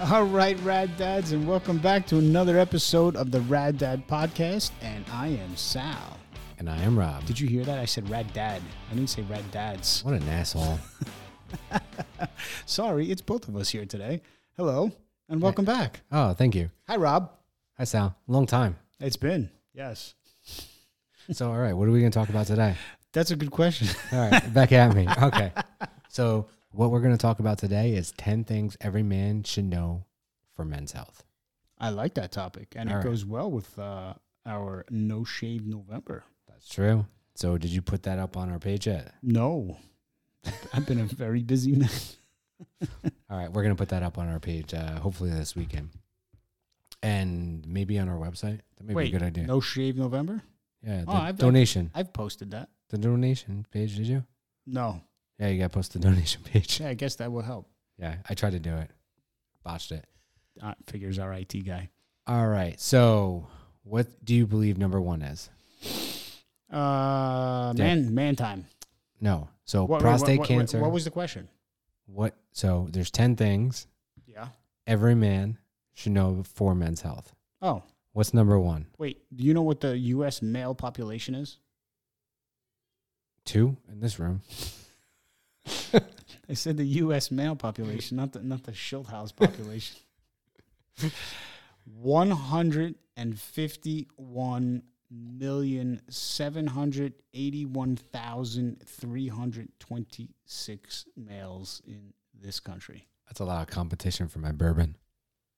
All right, Rad Dads, and welcome back to another episode of the Rad Dad Podcast. And I am Sal. And I am Rob. Did you hear that? I said Rad Dad. I didn't say Rad Dads. What an asshole. Sorry, it's both of us here today. Hello, and welcome back. Oh, thank you. Hi, Rob. Hi, Sal. Long time. It's been. Yes. So, all right, what are we going to talk about today? That's a good question. All right, back at me. Okay. So, what we're going to talk about today is 10 things every man should know for men's health. I like that topic, and All it right. goes well with uh, our No Shave November. That's true. So, did you put that up on our page yet? No, I've been a very busy man. All right, we're going to put that up on our page uh, hopefully this weekend. And maybe on our website. That may be a good idea. No Shave November? Yeah, the Oh, I've- donation. I've posted that. The donation page, did you? No. Yeah, you got to post the donation page. Yeah, I guess that will help. Yeah, I tried to do it. Botched it. Uh, figures our IT guy. All right. So, what do you believe number one is? Uh, man, man time. No. So, What- prostate what- what- cancer. What was the question? what? So, there's 10 things Yeah. every man should know for men's health. Oh, What's number one? wait. Do you know what the U.S. male population is? Two in this room. I said the U.S. male population, not the not the Schulthouse population. One hundred and fifty-one million seven hundred eighty-one thousand three hundred twenty-six males in this country. That's a lot of competition for my bourbon.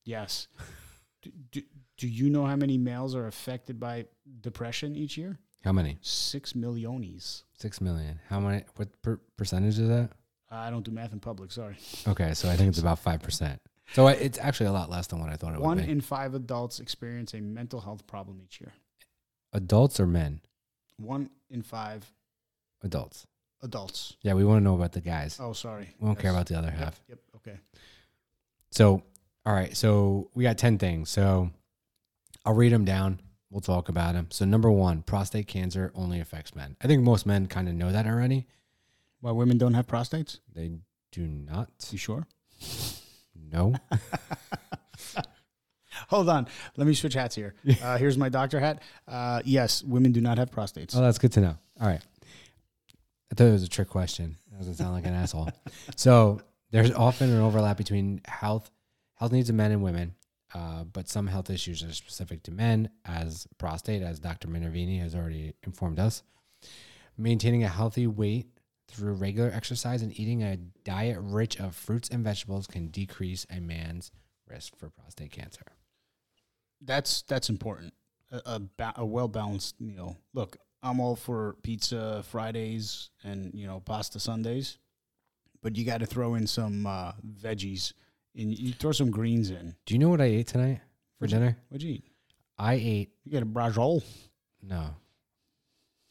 Yes. do, do, do you know how many males are affected by depression each year? How many? Six millionies. Six million. How many? What per, percentage is that? I don't do math in public. Sorry. Okay, so I think it's about 5%. So, I- it's actually a lot less than what I thought it One would be. in five adults experience a mental health problem each year. Adults or men? One in five Adults. adults. Yeah, we want to know about the guys. Oh, sorry. We don't care about the other Yep, half. Yep. Okay. So, all right. So we got 10 things. So I'll read them down. We'll talk about them. So, number one, prostate cancer only affects men. I think most men kind of know that already. Why women don't have prostates? They do not You sure? No. Hold on. Let me switch hats here. Uh, here's my doctor hat. Uh, yes, women do not have prostates. oh, that's good to know. All right. I thought it was a trick question. That doesn't sound like an asshole. So, there's often an overlap between health health needs of men and women. Uh, but some health issues are specific to men, as prostate, as Dr. Minervini has already informed us. Maintaining a healthy weight through regular exercise and eating a diet rich of fruits and vegetables can decrease a man's risk for prostate cancer. That's that's important. A, a, ba- a well balanced meal. Look, I'm all for pizza Fridays and you know pasta Sundays, but you got to throw in some uh, veggies and you throw some greens in. Do you know what I ate tonight for What'd you- dinner? What'd you eat? I ate You got a brajol. no.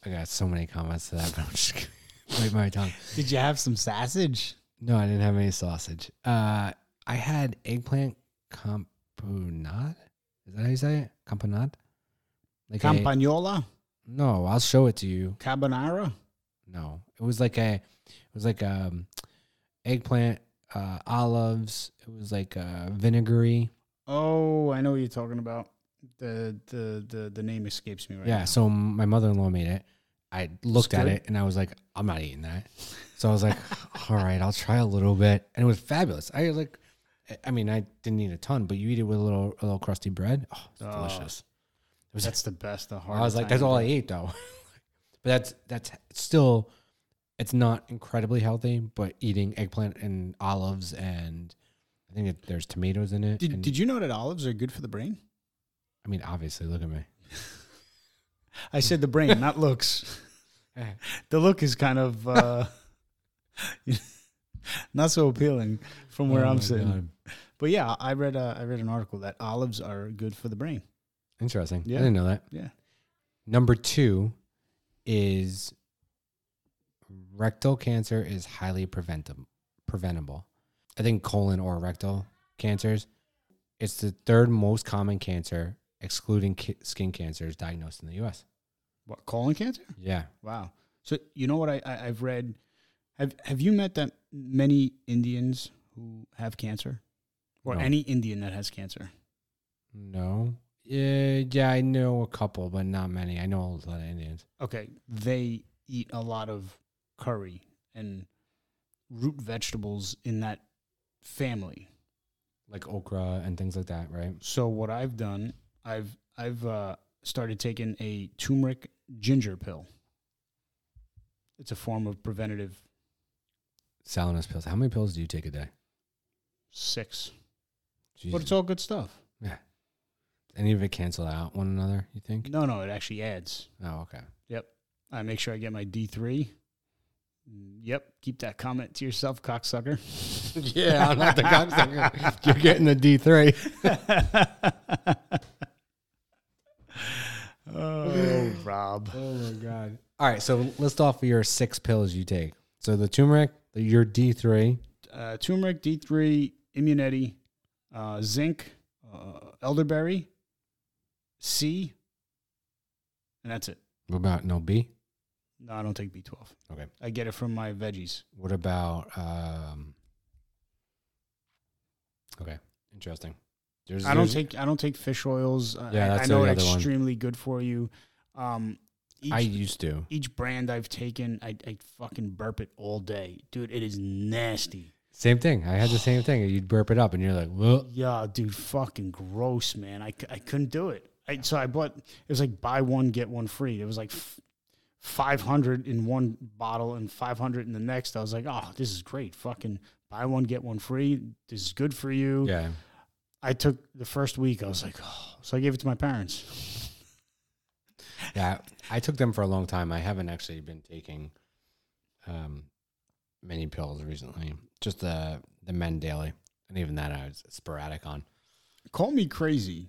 I got so many comments to that, but I'm just bite my tongue. Did you have some sausage? No, I didn't have any sausage. Uh, I had eggplant campanade. Is that how you say it? Campanade? Like a- Campagnola, no, I'll show it to you. carbonara. No, it was like a, it was like um, eggplant, uh, olives. It was like uh, vinegary. Oh, I know what you're talking about. The the the the name escapes me right yeah. now. So my mother-in-law made it. I looked at good? it and I was like, I'm not eating that. So I was like, all right, I'll try a little bit, and it was fabulous. I like, I mean, I didn't eat a ton, but you eat it with a little a little crusty bread. Oh, it's Oh, delicious. It was That's the best. The hard. I was like, that's all I ate though. but that's that's still it's not incredibly healthy, but eating eggplant and olives and I think that there's tomatoes in it. Did, and, did you know that olives are good for the brain? I mean, obviously, look at me. I said the brain, not looks. The look is kind of uh, not so appealing from where Oh I'm sitting. God. But yeah, I read uh, I read an article that olives are good for the brain. Interesting. Yeah. I didn't know that. Yeah. Number two is rectal cancer is highly preventable. Preventable. I think colon or rectal cancers. It's the third most common cancer, excluding ki- skin cancers, diagnosed in the U.S. What colon cancer? Yeah. Wow. So you know what I, I I've read. Have Have you met that many Indians who have cancer? or No. any Indian that has cancer. No. Yeah, yeah, I know a couple, but not many. I know a lot of Indians. Okay, they eat a lot of curry and root vegetables in that family. Like okra and things like that, right? So what I've done, I've I've uh, started taking a turmeric ginger pill. It's a form of preventative Salinous pills. How many pills do you take a day? six, Jesus. but it's all good stuff. yeah. Any of it cancel out one another, you think? No, no, it actually adds. Oh, okay. Yep. I make sure I get my D three. Yep, keep that comment to yourself, cocksucker. yeah, I'm not the cocksucker. You're getting the D3. oh, Rob. Oh my god. All right, so list off your six pills you take. So the turmeric, your D3, Uh, turmeric, D three, Immunity, uh, zinc, uh, elderberry, C, and that's it. what about no B? No, I don't take B twelve. Okay. I get it from my veggies. What about um Okay, interesting. There's, I don't there's- take I don't take fish oils. Yeah, I, that's I know it's other one. extremely good for you. Um, each, I used to. each brand I've taken, I, I fucking burp it all day, dude. It is nasty. Same thing. I had the same thing. You'd burp it up and you're like, well, Yeah, dude, fucking gross, man. I, I couldn't do it. I, so I bought. It was like buy one get one free. It was like f- five hundred in one bottle and five hundred in the next. I was like, oh, this is great. Fucking buy one get one free. This is good for you. yeah. I took the first week. I was like, oh. So I gave it to my parents. Yeah. I took them for a long time. I haven't actually been taking um many pills recently. Just the the men daily. And even that I was sporadic on. Call me crazy,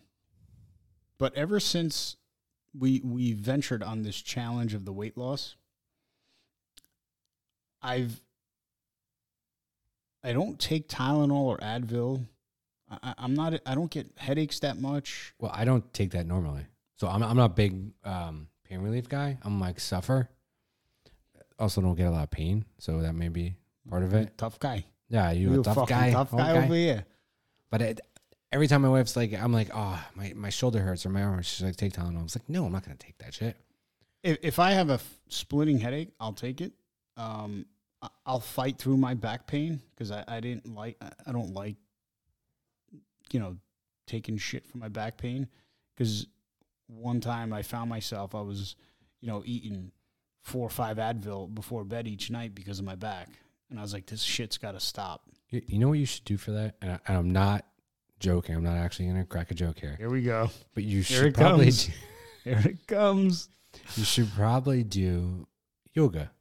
but ever since we we ventured on this challenge of the weight loss, I've I don't take Tylenol or Advil. I, I'm not. I don't get headaches that much. Well, I don't take that normally. So I'm I'm not a big um pain relief guy. I'm like suffer. Also don't get a lot of pain, so that may be part of it. Tough guy. Yeah, you, You a tough guy. Tough guy okay. over here. But it, every time my wife's like, I'm like, oh, my, my shoulder hurts or my arm. hurts," She's like, take Tylenol. I was like, no, I'm not gonna take that shit. If if I have a f- splitting headache, I'll take it. Um, I- I'll fight through my back pain because I, I didn't like I- I don't like you know taking shit for my back pain because one time I found myself I was you know eating four or five Advil before bed each night because of my back and I was like this shit's got to stop. You, you know what you should do for that? And, I, and I'm not joking. I'm not actually gonna crack a joke here. Here we go. But you Here should probably comes. do, Here it comes. you should probably do yoga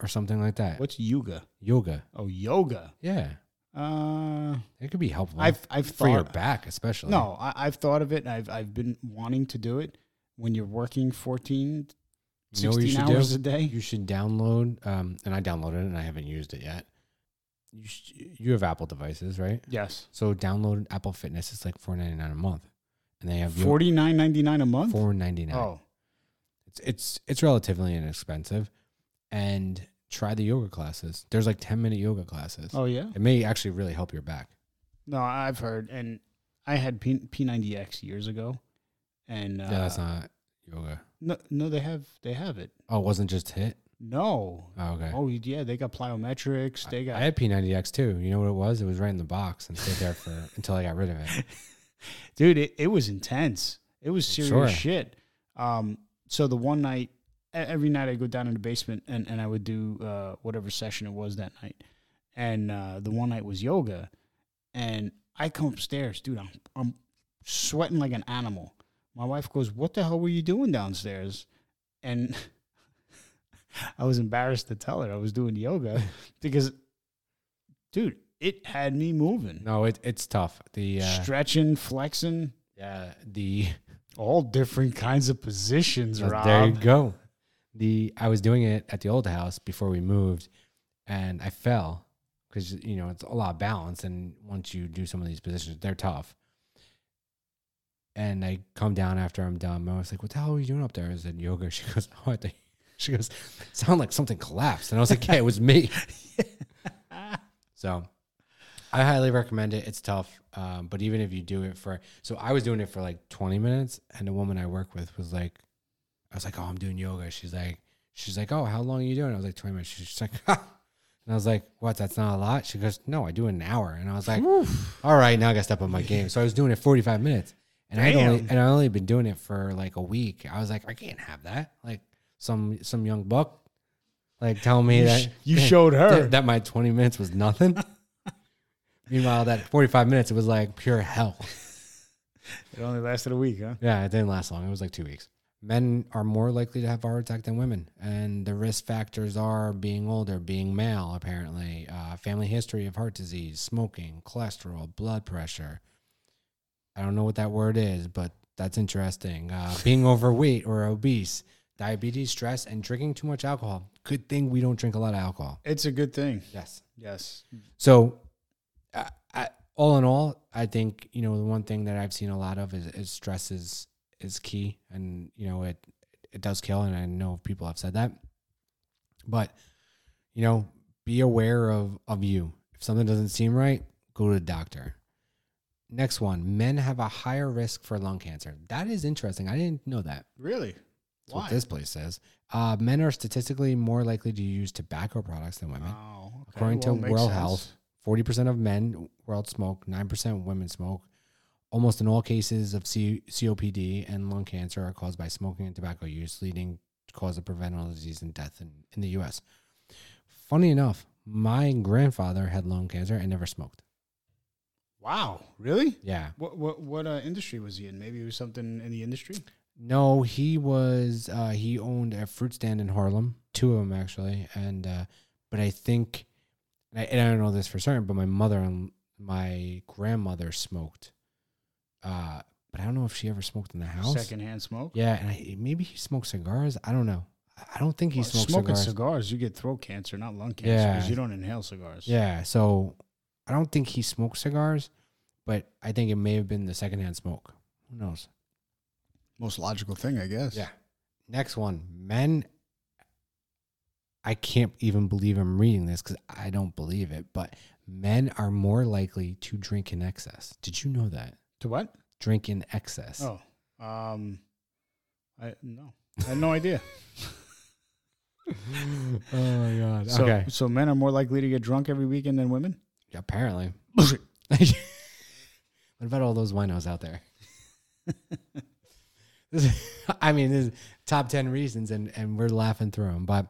or something like that. What's yoga? Yoga. Oh, yoga. Yeah, Uh, it could be helpful. I've I've for your thought back, especially. No, I, I've thought of it. I've I've been wanting to do it. When you're working 14, You know 16 hours do? a day. You should download, um, and I downloaded it and I haven't used it yet. You, sh- you have Apple devices, right? Yes, So download Apple Fitness. It's like four ninety nine a month, and they have forty nine ninety nine a month. four ninety nine. Oh, It's it's it's relatively inexpensive, and try the yoga classes. There's like ten minute yoga classes. oh yeah. It may actually really help your back. No, I've heard, and I had P P ninety X years ago, and uh, yeah, that's not yoga. no, no, they have they have it. Oh, it wasn't just hit. No, Oh, okay. oh yeah, they got plyometrics. They got I had P90X too. You know what it was? It was right in the box and stayed there for until I got rid of it. dude it, it was intense it was serious Sure. shit um so the one night every night i go down in the basement and, and i would do uh whatever session it was that night and uh the one night was yoga and i come upstairs dude i'm i'm sweating like an animal my wife goes what the hell were you doing downstairs and i was embarrassed to tell her i was doing yoga because dude it had me moving No, it, it's tough. The uh, stretching flexing yeah the all different kinds of positions, Rob. there you go. The I was doing it at the old house before we moved, and I fell because you know it's a lot of balance, and once you do some of these positions, they're tough. And I come down after I'm done. I was like, "What the hell are you doing up there?" I said, "Yoga." She goes, "Oh, I think." She goes, "Sound like something collapsed," and I was like, "Yeah, it was me." so, I highly recommend it. It's tough, um, but even if you do it for, so I was doing it for like 20 minutes, and the woman I work with was like, I was like, oh, I'm doing yoga. She's like, she's like, oh, how long are you doing? I was like, 20 minutes. She's like, ha. and I was like, what? That's not a lot. She goes, no, I do an hour, and I was like, all right, now I got to step up my game. So I was doing it 45 minutes, and I only and I only been doing it for like a week. I was like, I can't have that. Like some some young buck, like telling me You, that sh- you showed her. that, that my 20 minutes was nothing. Meanwhile, that 45 minutes, it was like pure hell. It only lasted a week, huh? Yeah, it didn't last long. It was like two weeks. Men are more likely to have heart attack than women. And the risk factors are being older, being male, apparently, uh, family history of heart disease, smoking, cholesterol, blood pressure. I don't know what that word is, but that's interesting. Uh, being overweight or obese, diabetes, stress, and drinking too much alcohol. Good thing we don't drink a lot of alcohol. It's a good thing. Yes. Yes. So, I, I, all in all, I think you know the one thing that I've seen a lot of is, is stress is is key, and you know it it does kill, and I know people have said that. But you know, be aware of of you. If something doesn't seem right, go to the doctor. Next one, men have a higher risk for lung cancer. That is interesting. I didn't know that. Really? That's what this place says. Uh, men are statistically more likely to use tobacco products than women. Oh, okay. According Well, to World sense. Health, 40% of men world smoke, 9% women smoke. Almost in all cases of C- COPD and lung cancer are caused by smoking and tobacco use, leading to cause of preventable disease and death in, in the US. Funny enough, my grandfather had lung cancer and never smoked. Wow. Really? Yeah. What what what uh, industry was he in? Maybe it was something in the industry. No, he was uh he owned a fruit stand in Harlem, two of them actually, and uh but I think and I, and I don't know this for certain, but my mother and my grandmother smoked. Uh but I don't know if she ever smoked in the house. Secondhand smoke. Yeah, and I, maybe he smoked cigars. I don't know. I- don't think he Well, smoked smoking cigars. cigars, you get throat cancer, not lung cancer, Yeah. because you don't inhale cigars. Yeah, so I don't think he smoked cigars, but I think it may have been the secondhand smoke. Who knows? Most logical thing, I guess. Yeah. Next one. Men. I can't even believe I'm reading this because I don't believe it, but men are more likely to drink in excess. Did you know that? To what? Drink in excess. Oh, um, I no, I had no idea. oh my God. So, okay. so men are more likely to get drunk every weekend than women. Apparently. What about all those winos out there? This is- I mean, this is top 10 reasons, and, and we're laughing through them, but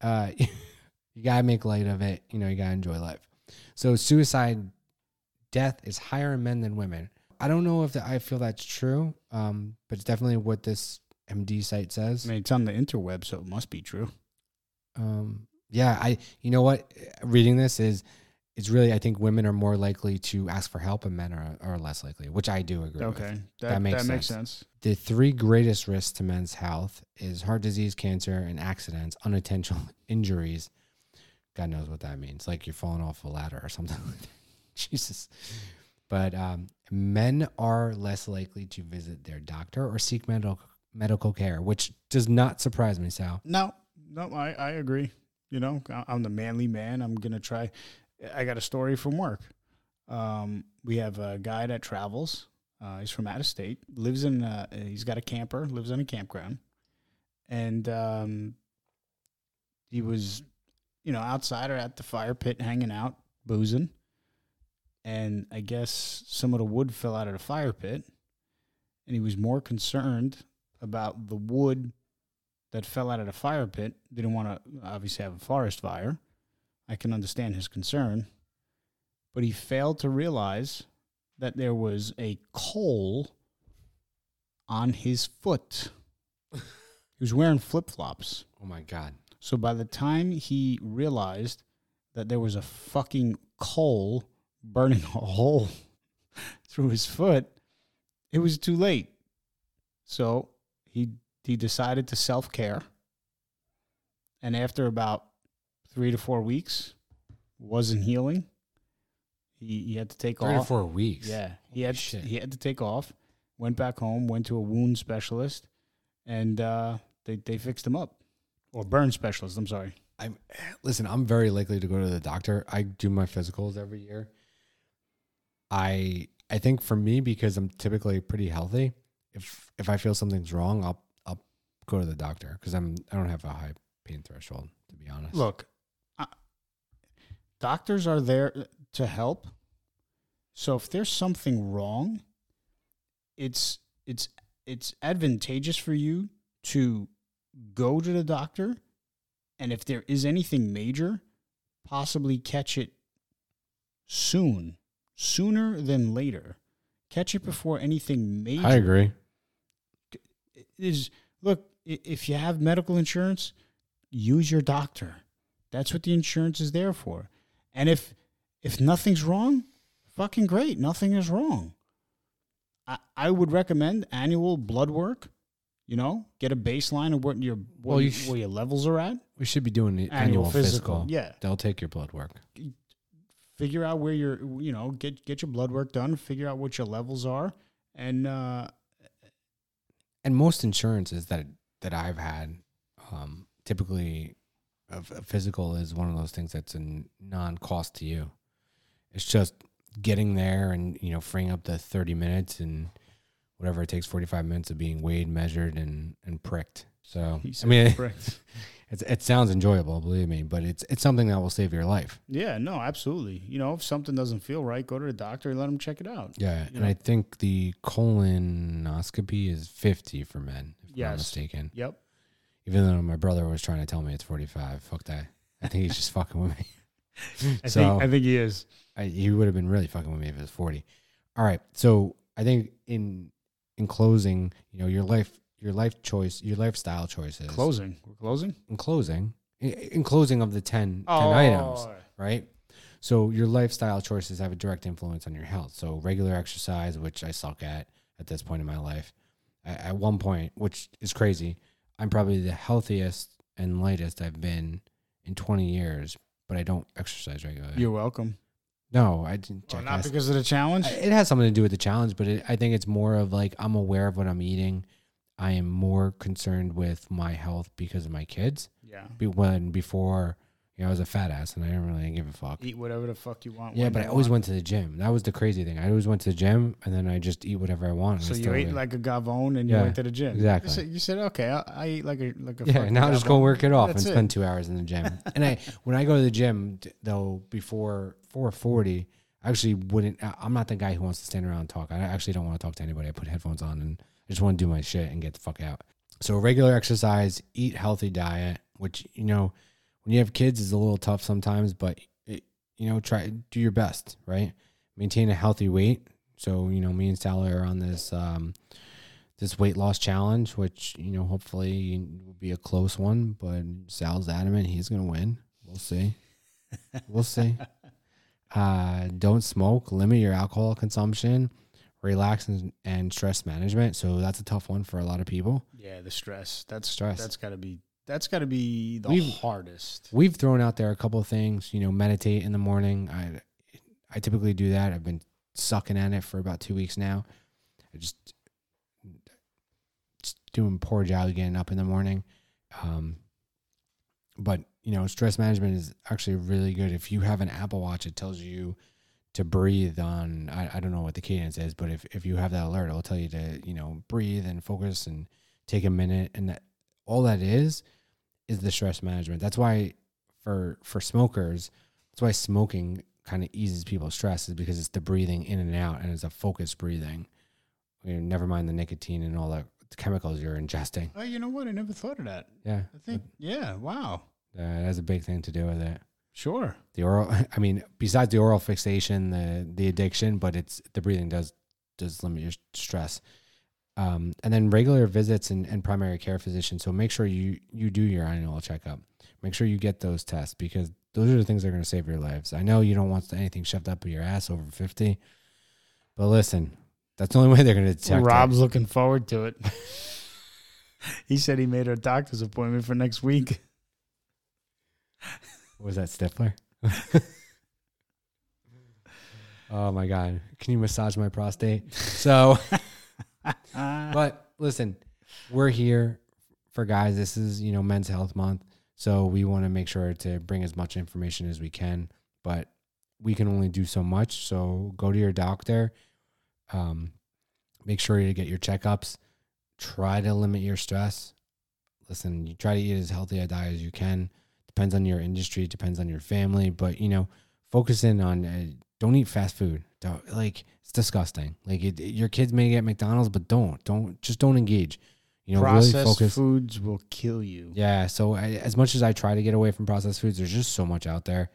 uh, you got to make light of it. You know, you got to enjoy life. So, suicide death is higher in men than women. I don't know if that, I feel that's true, um, but it's definitely what this MD site says. I mean, it's on the interweb, so it must be true. Um, yeah, I. You know what? Reading this is, it's really. I think women are more likely to ask for help, and men are are less likely, which I do agree. with. Okay, that, That makes that makes sense. sense. The three greatest risks to men's health is heart disease, cancer, and accidents, unintentional injuries. God knows what that means. Like you're falling off a ladder or something like that. Jesus. But um, men are less likely to visit their doctor or seek medical medical care, which does not surprise me, Sal. No, no, I, I agree. You know, I'm the manly man. I'm gonna try. I got a story from work. Um, we have a guy that travels. Uh, he's from out of state. Lives in. Uh, he's got a camper. Lives in a campground, and um, he was, you know, outside or at the fire pit, hanging out, boozing. And I guess some of the wood fell out of the fire pit, and he was more concerned about the wood that fell out of the fire pit didn't want to obviously have a forest fire. I can understand his concern, but he failed to realize that there was a coal on his foot. he was wearing flip flops. Oh my God. So by the time he realized that there was a fucking coal burning a hole through his foot, it was too late. So he he decided to self care, and after about three to four weeks, wasn't healing. He he had to take Three off. to four weeks. Yeah, he Holy had shit. he had to take off. Went back home. Went to a wound specialist, and uh, they they fixed him up, or burn specialist. I'm sorry. I'm listen. I'm very likely to go to the doctor. I do my physicals every year, I I think for me because I'm typically pretty healthy, if if I feel something's wrong, I'll I'll go to the doctor because I'm I don't have a high pain threshold to be honest. Look, doctors are there to help. So if there's something wrong, it's it's it's advantageous for you to go to the doctor and if there is anything major, possibly catch it soon, sooner than later. Catch it before anything major I agree. is look if you have medical insurance use your doctor that's what the insurance is there for and if if nothing's wrong fucking great nothing is wrong i, I would recommend annual blood work you know get a baseline of what your what Well, you sh- where your levels are at We should be doing the annual, physical. yeah They'll take your blood work. figure out where you're you know get get your blood work done figure out what your levels are and uh And most insurances that that I've had, um, typically, a, physical is one of those things that's a non-cost to you. It's just getting there and you know freeing up the thirty minutes and whatever it takes, forty-five minutes of being weighed, measured, and and pricked. So I mean, correct. it's it sounds enjoyable, believe me, but it's it's something that will save your life. Yeah, no, absolutely. You know, if something doesn't feel right, go to the doctor and let them check it out. Yeah, and know? I think the colonoscopy is fifty for men, if I'm Yes. not mistaken. Yep. Even though my brother was trying to tell me it's forty-five. Fuck that. I think he's just fucking with me. I So- think I think he is. I, he would have been really fucking with me if it was 40. All right. So I think in in closing, you know, your life your life choice, your lifestyle choices. Closing. We're closing. In closing, in, in closing of the 10, 10 Oh. items, right? So your lifestyle choices have a direct influence on your health. So regular exercise, which I suck at at this point in my life. At, at one point, which is crazy, I'm probably the healthiest and lightest I've been in 20 years, but I don't exercise regularly. You're welcome. no, I didn't. Well, not because of the challenge. It has something to do with the challenge, but it, I think it's more of like I'm aware of what I'm eating. I am more concerned with my health because of my kids. yeah. When before, you know, I was a fat ass and I didn't really give a fuck. Eat whatever the fuck you want. Yeah, but I always want. went to the gym. That was the crazy thing. I always went to the gym and then I just eat whatever I want. So I you ate like a gavone and you Yeah, went to the gym. exactly. You said, you said okay, I, I eat like a like a. yeah. Now I'm just go work it off That's and it. spend two hours in the gym. and I, when I go to the gym, though, before 4:40, I actually wouldn't. I'm not the guy who wants to stand around and talk. I actually don't want to talk to anybody. I put headphones on and I just want to do my shit and get the fuck out. So regular exercise, eat healthy diet, which you know, when you have kids, is a little tough sometimes, but it, you know, try do your best, right? Maintain a healthy weight. So you know, me and Sally are on this um, this weight loss challenge, which you know, hopefully will be a close one. But Sal's adamant he's gonna win. We'll see. We'll see. Uh, don't smoke. Limit your alcohol consumption. Relax and, and stress management. So that's a tough one for a lot of people. Yeah, the stress. That's Stress. That's got to be. That's got to be the We've- hardest. We've thrown out there a couple of things. You know, meditate in the morning. I I typically do that. I've been sucking at it for about two weeks now. I just just doing poor job getting up in the morning. Um, but you know, stress management is actually really good. If you have an Apple Watch, it tells you to breathe on. I, I don't know what the cadence is, but if if you have that alert, it'll tell you to you know breathe and focus and take a minute. And that all that is is the stress management. That's why for for smokers, that's why smoking kind of eases people's stress is because it's the breathing in and out and it's a focused breathing. You know, never mind the nicotine and all the chemicals you're ingesting. Oh, you know what? I never thought of that. Yeah, I think. Yeah. Wow. uh, it has a big thing to do with it. Sure. The oral, I mean, besides the oral fixation, the the addiction, but it's the breathing does does limit your stress. Um, and then regular visits and, and primary care physicians. So make sure you you do your annual checkup. Make sure you get those tests because those are the things that are going to save your lives. I know you don't want anything shoved up your ass over fifty, but listen, that's the only way they're going to detect. it. Rob's looking forward to it. he said he made a doctor's appointment for next week. Was that Stifler? oh my god! Can you massage my prostate? So. but listen, we're here for guys. This is, you know, Men's Health Month. So we want to make sure to bring as much information as we can. But we can only do so much. So go to your doctor. Um, make sure you get your checkups. Try to limit your stress. Listen, you try to eat as healthy a diet as you can. Depends on your industry, depends on your family, but you know, focus in on uh, don't eat fast food. Don't, like it's disgusting. Like it, your kids may get McDonald's, but don't don't just don't engage. You know, Processed really focus. foods will kill you. Yeah. So I, as much as I try to get away from processed foods, there's just so much out there.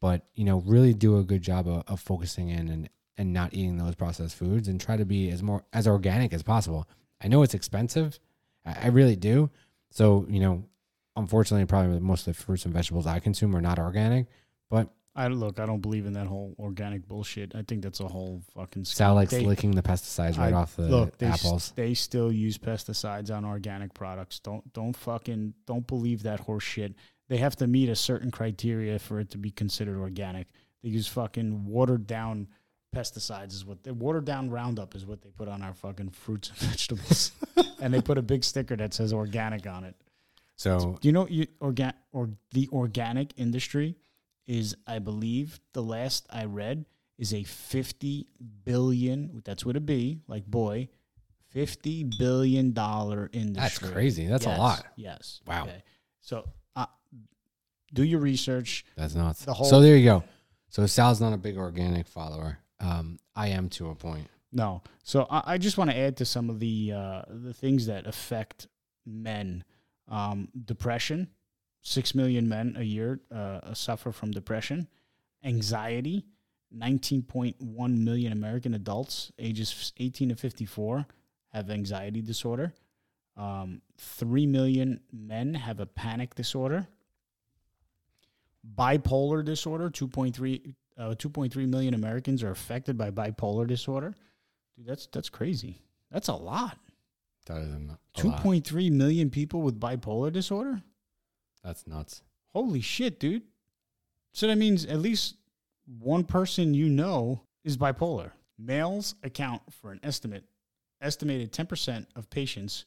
But you know, really do a good job of, of focusing in and and not eating those processed foods, and try to be as more as organic as possible. I know it's expensive. I, I really do. So you know, unfortunately, probably most of the fruits and vegetables I consume are not organic. But I look. I don't believe in that whole organic bullshit. I think that's a whole fucking. Sal likes They- licking the pesticides right I- off the look, they apples. they still use pesticides on organic products. Don't don't fucking don't believe that horse shit. They have to meet a certain criteria for it to be considered organic. They use fucking watered down pesticides is what they watered down Roundup is what they put on our fucking fruits and vegetables, and they put a big sticker that says organic on it. So Do you know you organ or the organic industry is I believe the last I read is a 50 billion that's what it be, like boy 50 billion dollar industry. that's crazy. That's Yes, a lot. Yes. Wow. So uh, do your research. That's not The whole- so there you go. So Sal's not a big organic follower. Um, I am to a point. No. So I, I just want to add to some of the uh, the things that affect men. Um, depression. Six million men a year uh, suffer from depression. Anxiety. 19.1 million American adults ages 18 to 54 have anxiety disorder. Um, 3 million men have a panic disorder. Bipolar disorder, 2.3 uh, 2.3 million Americans are affected by bipolar disorder. Dude, that's that's crazy. That's a lot. That is a, n- a Two lot. point three million people with bipolar disorder. That's nuts. Holy shit, dude! So that means at least one person you know is bipolar. Males account for an estimate estimated ten percent of patients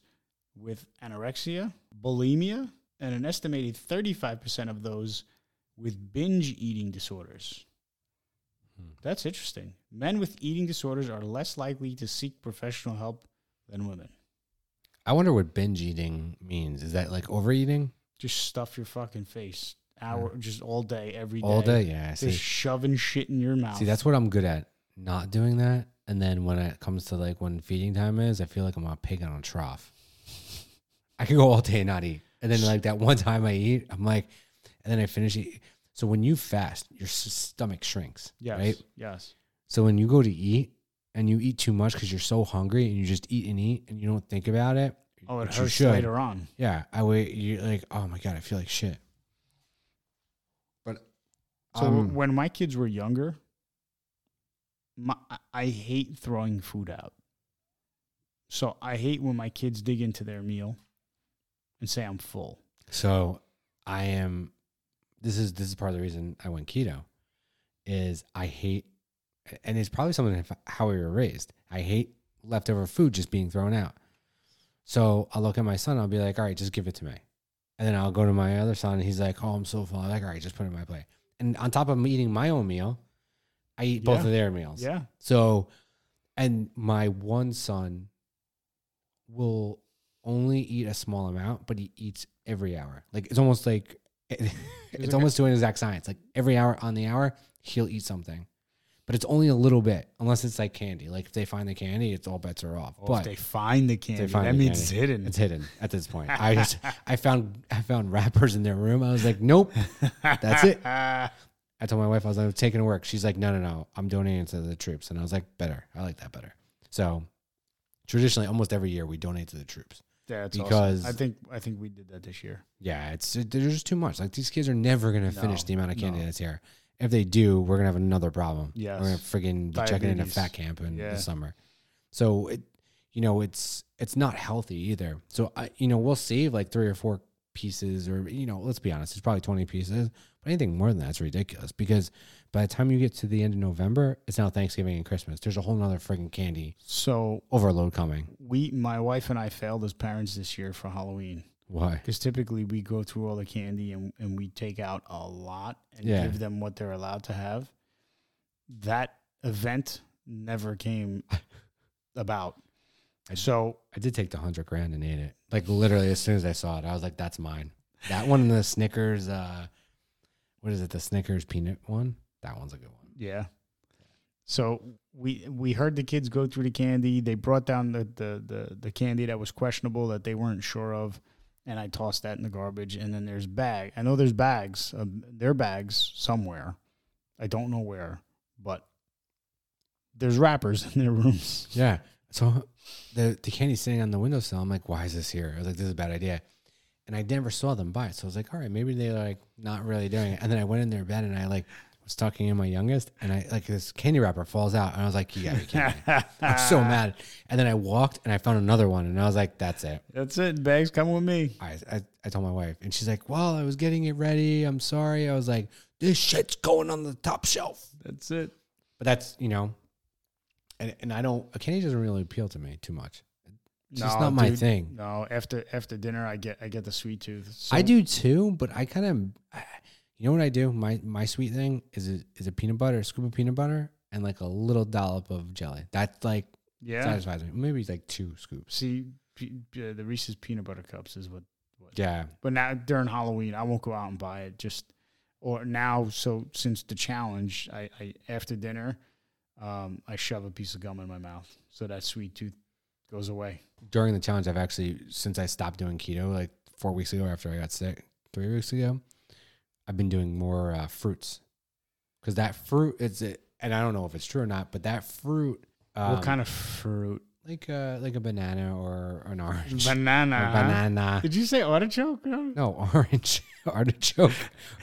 with anorexia, bulimia, and an estimated thirty five percent of those with binge eating disorders. Hmm. That's interesting. Men with eating disorders are less likely to seek professional help than women. I wonder what binge eating means. Is that like overeating Just stuff your fucking face. Hour just all day, every day. all day? Yeah. Just See, shoving shit in your mouth. see, that's what I'm good at. Not doing that. And then when it comes to like when feeding time is, I feel like I'm a pig on a trough. I could go all day and not eat, and then like that one time I eat, I'm like, and then I finish eat. So when you fast, your s- stomach shrinks, yes. right? Yes. So when you go to eat and you eat too much because you're so hungry and you just eat and eat and you don't think about it. Oh, it which you hurts should. later on. Yeah, I wait. You're like, oh my god, I feel like shit. But So um, when my kids were younger, my, I- I hate throwing food out. So I hate when my kids dig into their meal and say I'm full. so I am. This is this is part of the reason I went keto. Is I hate, and it's probably something how we were raised. I hate leftover food just being thrown out. So I'll look at my son. I'll be like, all right, just give it to me. And then I'll go to my other son. And he's like, oh, I'm so full. I'm like, all right, just put it in my plate. And on top of me eating my own meal, I eat both Yeah. of their meals. Yeah. So, and my one son will only eat a small amount, but he eats every hour. Like it's almost like it's like almost doing exact science. Like every hour on the hour, he'll eat something, but it's only a little bit, unless it's like candy. Like if they find the candy, it's all bets are off. Or but if they find the candy, find that the means it's candy. hidden. it's hidden at this point. I just I found I found wrappers in their room. I was like, nope. That's it. I told my wife I was like, taking to work. She's like, no, no, no, I'm donating to the troops, and I was like, better. I like that better. So traditionally, almost every year we donate to the troops. Yeah, Because- awesome. I think I think we did that this year. Yeah, it's there's just too much. Like these kids are never gonna finish the amount of candy no. that's here. If they do, we're gonna have another problem. Yeah, we're gonna friggin' be checking into Diabetes. fat camp in Yeah. the summer. So it, you know, it's it's not healthy either. So I, you know, we'll save like three or four pieces, or you know, let's be honest, it's probably twenty pieces. But anything more than that's ridiculous because by the time you get to the end of November, it's now Thanksgiving and Christmas. There's a whole nother friggin' candy So overload coming. we, my wife and I, failed as parents this year for Halloween Why? because typically we go through all the candy and, and we take out a lot and Yeah. give them what they're allowed to have. that event never came about. I- So I did take the hundred grand and ate it. Like literally, as soon as I saw it, I was like, "That's mine." That one, and the Snickers. Uh, what is it? The Snickers peanut one. That one's a good one. yeah. So we we heard the kids go through the candy. They brought down the the the, the candy that was questionable that they weren't sure of, and I tossed that in the garbage. And then there's bag. I know there's bags. Um, there are bags somewhere. I don't know where, but there's wrappers in their rooms. Yeah. So the the candy's sitting on the windowsill. I'm like, "Why is this here?" I was like, "This is a bad idea." And I never saw them buy it, so I was like, "All right, maybe they're like not really doing it." And then I went in their bed and I like was talking to my youngest, and I like this candy wrapper falls out, and I was like, Yeah, "You gotta be kidding me!" I'm so mad. And then I walked and I found another one, and I was like, "That's it." That's it. Bags come with me. I, I I told my wife, and she's like, "Well, I was getting it ready. I'm sorry." I was like, "This shit's going on the top shelf." That's it. But that's you know, and and I don't. A candy doesn't really appeal to me too much. It's just No, not my dude. thing. No, after after dinner, I get I get the sweet tooth. I do too, but I kind of, you know what I do? My my sweet thing is a, is a peanut butter, a scoop of peanut butter, and like a little dollop of jelly. That's like Yeah. satisfies me. Maybe it's like two scoops. See, uh, the Reese's peanut butter cups is what. Yeah, But now during Halloween, I won't go out and buy it. Just or now, so since the challenge, I, I after dinner, um, I shove a piece of gum in my mouth so that sweet tooth goes away. during the challenge, I've actually since I stopped doing keto, like four weeks ago after I got sick, three weeks ago, I've been doing more uh, fruits because that fruit it's it, and I don't know if it's true or not, but that fruit, um, what kind of fruit? like uh like a banana or an orange, Banana. Or banana. Did you say artichoke? No, orange artichoke.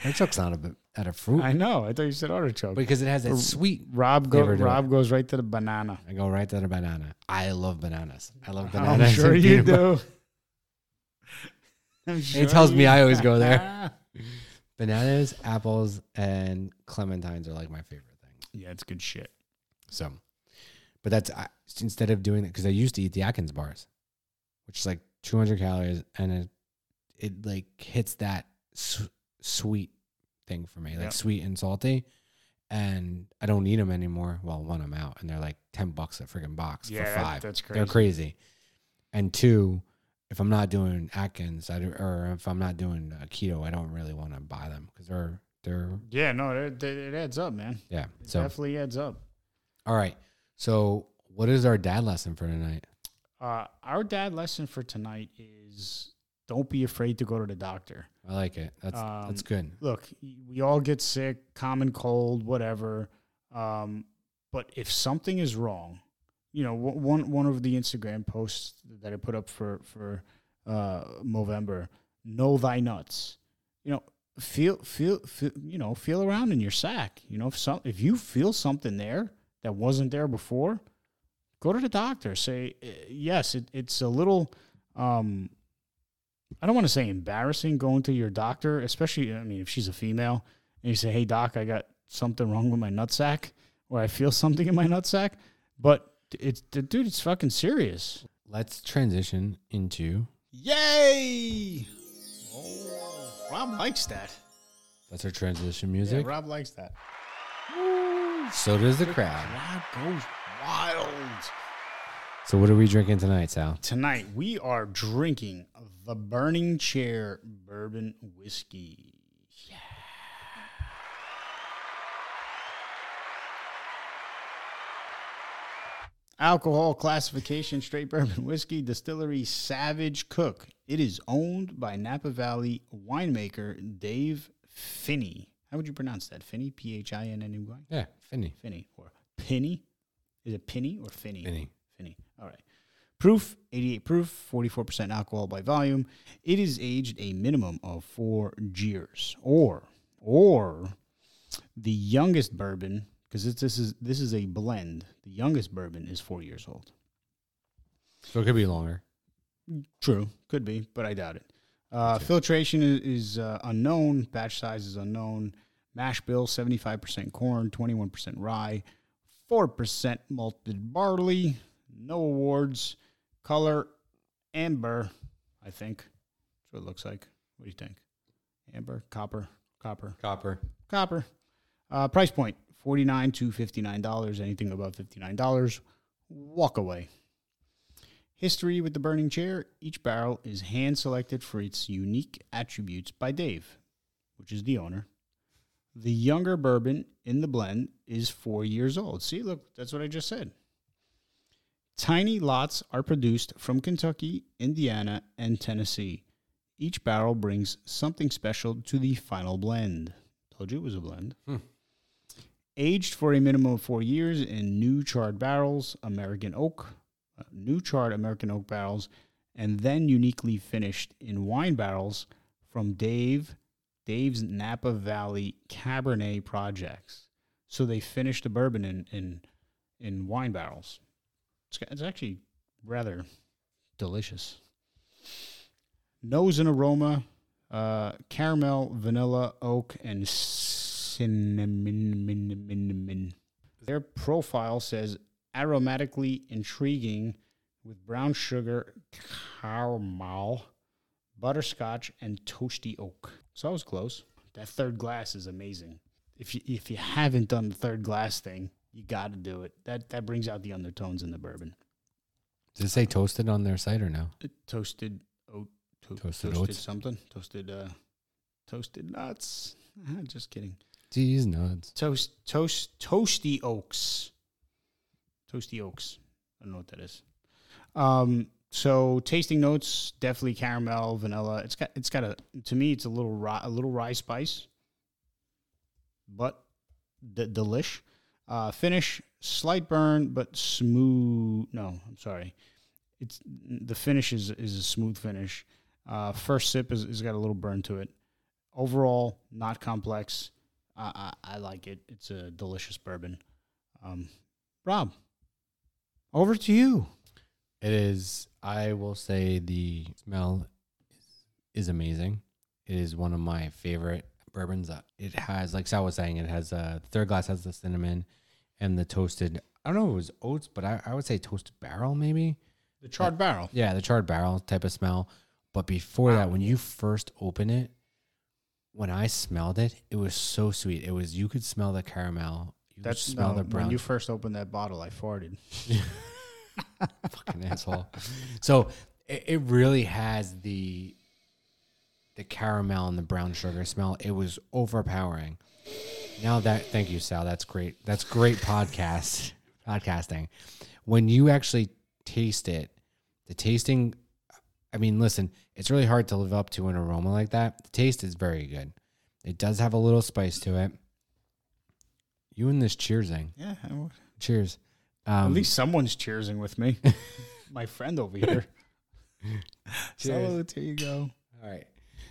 Artichoke's not a at a fruit I know. I thought you said artichoke. because it has that Or- sweet. Rob go, Flavor to it. Rob goes right to the banana. I go right to the banana. I love bananas. I love bananas. I'm sure you do. Sure tells me I always go there. Bananas, apples, and clementines are like my favorite thing. yeah, it's good shit. So, but that's I, instead of doing that because I used to eat the Atkins bars, which is like 200 calories, and it it like hits that su- sweet thing for me, like Yep. sweet and salty. And I don't eat them anymore. Well, one, I'm out, and they're like 10 bucks a freaking box Yeah, for five. that's crazy. They're crazy. And two, if I'm not doing Atkins, I do, or if I'm not doing uh, keto, I don't really want to buy them because they're they're Yeah, no, it, it, adds up, man. yeah. It So definitely adds up. all right. So what is our dad lesson for tonight? Uh, our dad lesson for tonight is don't be afraid to go to the doctor. I like it. That's that's Um, good. Look, we all get sick, common cold, whatever. Um, but if something is wrong, you know, one- one of the Instagram posts that I put up for for uh, Movember, know thy nuts. You know, feel feel feel you know feel around in your sack. You know, if some if you feel something there that wasn't there before, go to the doctor. Say "Uh, yes. It, it's a little. Um, I don't want to say embarrassing going to your doctor, especially I mean if she's a female and you say, "Hey doc, I got something wrong with my nutsack," or I feel something in my nutsack, but it's the dude, it's fucking serious. Let's transition into Yay! Oh, Rob likes that. that's our transition Yeah, music. Rob likes that. so does the crowd. Rob goes wild. So what are we drinking tonight, Sal? Tonight we are drinking the Burning Chair Bourbon Whiskey. Alcohol classification straight bourbon whiskey distillery Savage Cooke. It is owned by Napa Valley winemaker Dave Phinney. How would you pronounce that? Finney? P H I N N E Y? Yeah, Finney. Finney or Penny? Is it Penny or Finney? Finney. Finney. All right. Proof 88 proof, 44% alcohol by volume. It is aged a minimum of four years. Or, or the youngest bourbon, because this is this is a blend. The youngest bourbon is four years old. So it could be longer. True, could be, but I doubt it. Uh, filtration is, is uh, unknown. Batch size is unknown. Mash bill: seventy-five percent corn, twenty-one percent rye, four percent malted barley. No awards. Color: amber. I think that's what it looks like. What do you think? Amber, copper, copper, Copper. copper. Uh, price point: 49 to $59. Anything above $59, walk away. History with the burning chair each barrel is hand selected for its unique attributes by Dave, which is the owner. The younger bourbon in the blend is four years old. See, look, that's what I just said. Tiny lots are produced from Kentucky, Indiana, and Tennessee. Each barrel brings something special to the final blend. Told you it was a blend. Hmm. Aged for a minimum of four years in new charred barrels, American oak, uh, new charred American oak barrels, and then uniquely finished in wine barrels from Dave, Dave's Napa Valley Cabernet projects. So they finished the bourbon in in, in wine barrels. It's, it's actually rather delicious. Nose and aroma, uh, caramel, vanilla, oak, and cinnamon. Their profile says aromatically intriguing with brown sugar, caramel, butterscotch, and toasty oak. So I was close. That third glass is amazing. If you if you haven't done the third glass thing, you got to do it. That that brings out the undertones in the bourbon. Does it say toasted on their site or no? Toasted oat, to- Toasted toasted, oats? something, toasted uh, toasted nuts. Just kidding. Geez, nuts. Toast toast toasty oaks. Toasty oaks. I don't know what that is. Um, so tasting notes definitely caramel, vanilla. It's got it's got a to me it's a little rye, a little rye spice, but the delish. Uh, finish slight burn but smooth. No, I'm sorry. It's the finish is is a smooth finish. Uh, first sip is, is got a little burn to it. Overall, not complex. I, I, I like it. It's a delicious bourbon. Um, Rob, over to you. It is. I will say the smell is, is amazing. It is one of my favorite bourbons. Uh, It has, like Sal was saying, it has a third glass has the cinnamon and the toasted. I don't know if it was oats, but I, I would say toasted barrel maybe. The charred barrel. Yeah, the charred barrel type of smell. But before that, when you first open it, when I smelled it, it was so sweet. It was you could smell the caramel. You That's could smell no, the brown when you first opened that bottle, I farted. fucking asshole. So it, it really has the the caramel and the brown sugar smell. It was overpowering. Now that thank you, Sal. That's great. That's great podcast podcasting. When you actually taste it, the tasting I mean, listen, it's really hard to live up to an aroma like that. The taste is very good. It does have a little spice to it. You and this cheersing. Yeah, I- Cheers. at Um, least someone's cheersing with me. My friend over here. Cheers. Salute, here you go. All right.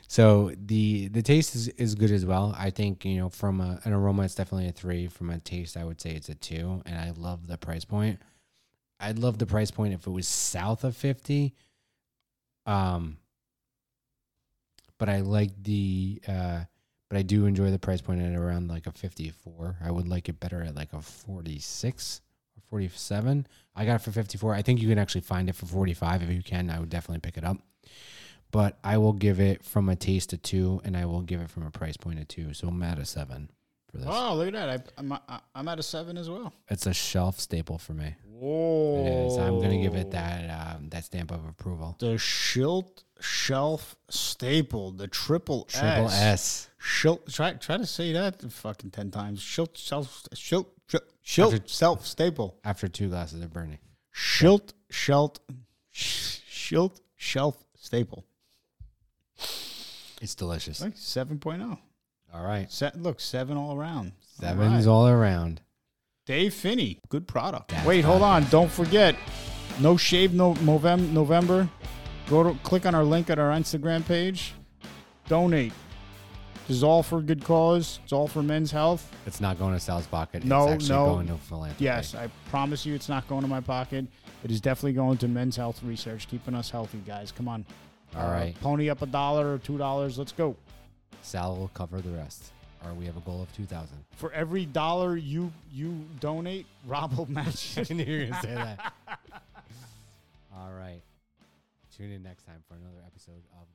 So the the taste is, is good as well. I think you know from a, an aroma, it's definitely a three. From a taste, I would say it's a two. And I love the price point. I'd love the price point if it was south of fifty. Um. But I like the. Uh, but I do enjoy the price point at around like a fifty-four. I would like it better at like a forty-six or forty-seven. I got it for fifty-four. I think you can actually find it for forty-five if you can. I would definitely pick it up but I will give it from a taste a two, and I will give it from a price point a two. So I'm at a seven for this. Oh, look at that. I, I'm, I, I'm at a seven as well. It's a shelf staple for me. Whoa. It is. I'm gonna give it that um, that stamp of approval. The Schilt Shelf Staple, the triple Triple S. S. Schilt, try try to say that fucking ten times. Schilt Shelf Schilt Schilt, Schilt After- Self Staple. After two glasses of Bernie. Schilt Shelt Schilt Shelf Staple. It's delicious. Like 7.0. All right. Set, look, seven all around. All Sevens right. all around. Dave Phinney, good product. That's Wait, hold on. Don't forget, no shave no November. Go to click on our link at our Instagram page. Donate. This is all for a good cause. It's all for men's health. It's not going to Sal's pocket. No, it's actually no. going to philanthropy. Yes, I promise you, it's not going to my pocket. It is definitely going to men's health research, keeping us healthy, guys. Come on. All Uh, right. Pony up a dollar or two dollars. Let's go. Sal will cover the rest. Or we have a goal of two thousand. For every dollar you you donate, Rob will match it. I knew you were gonna say that. All right. Tune in next time for another episode of.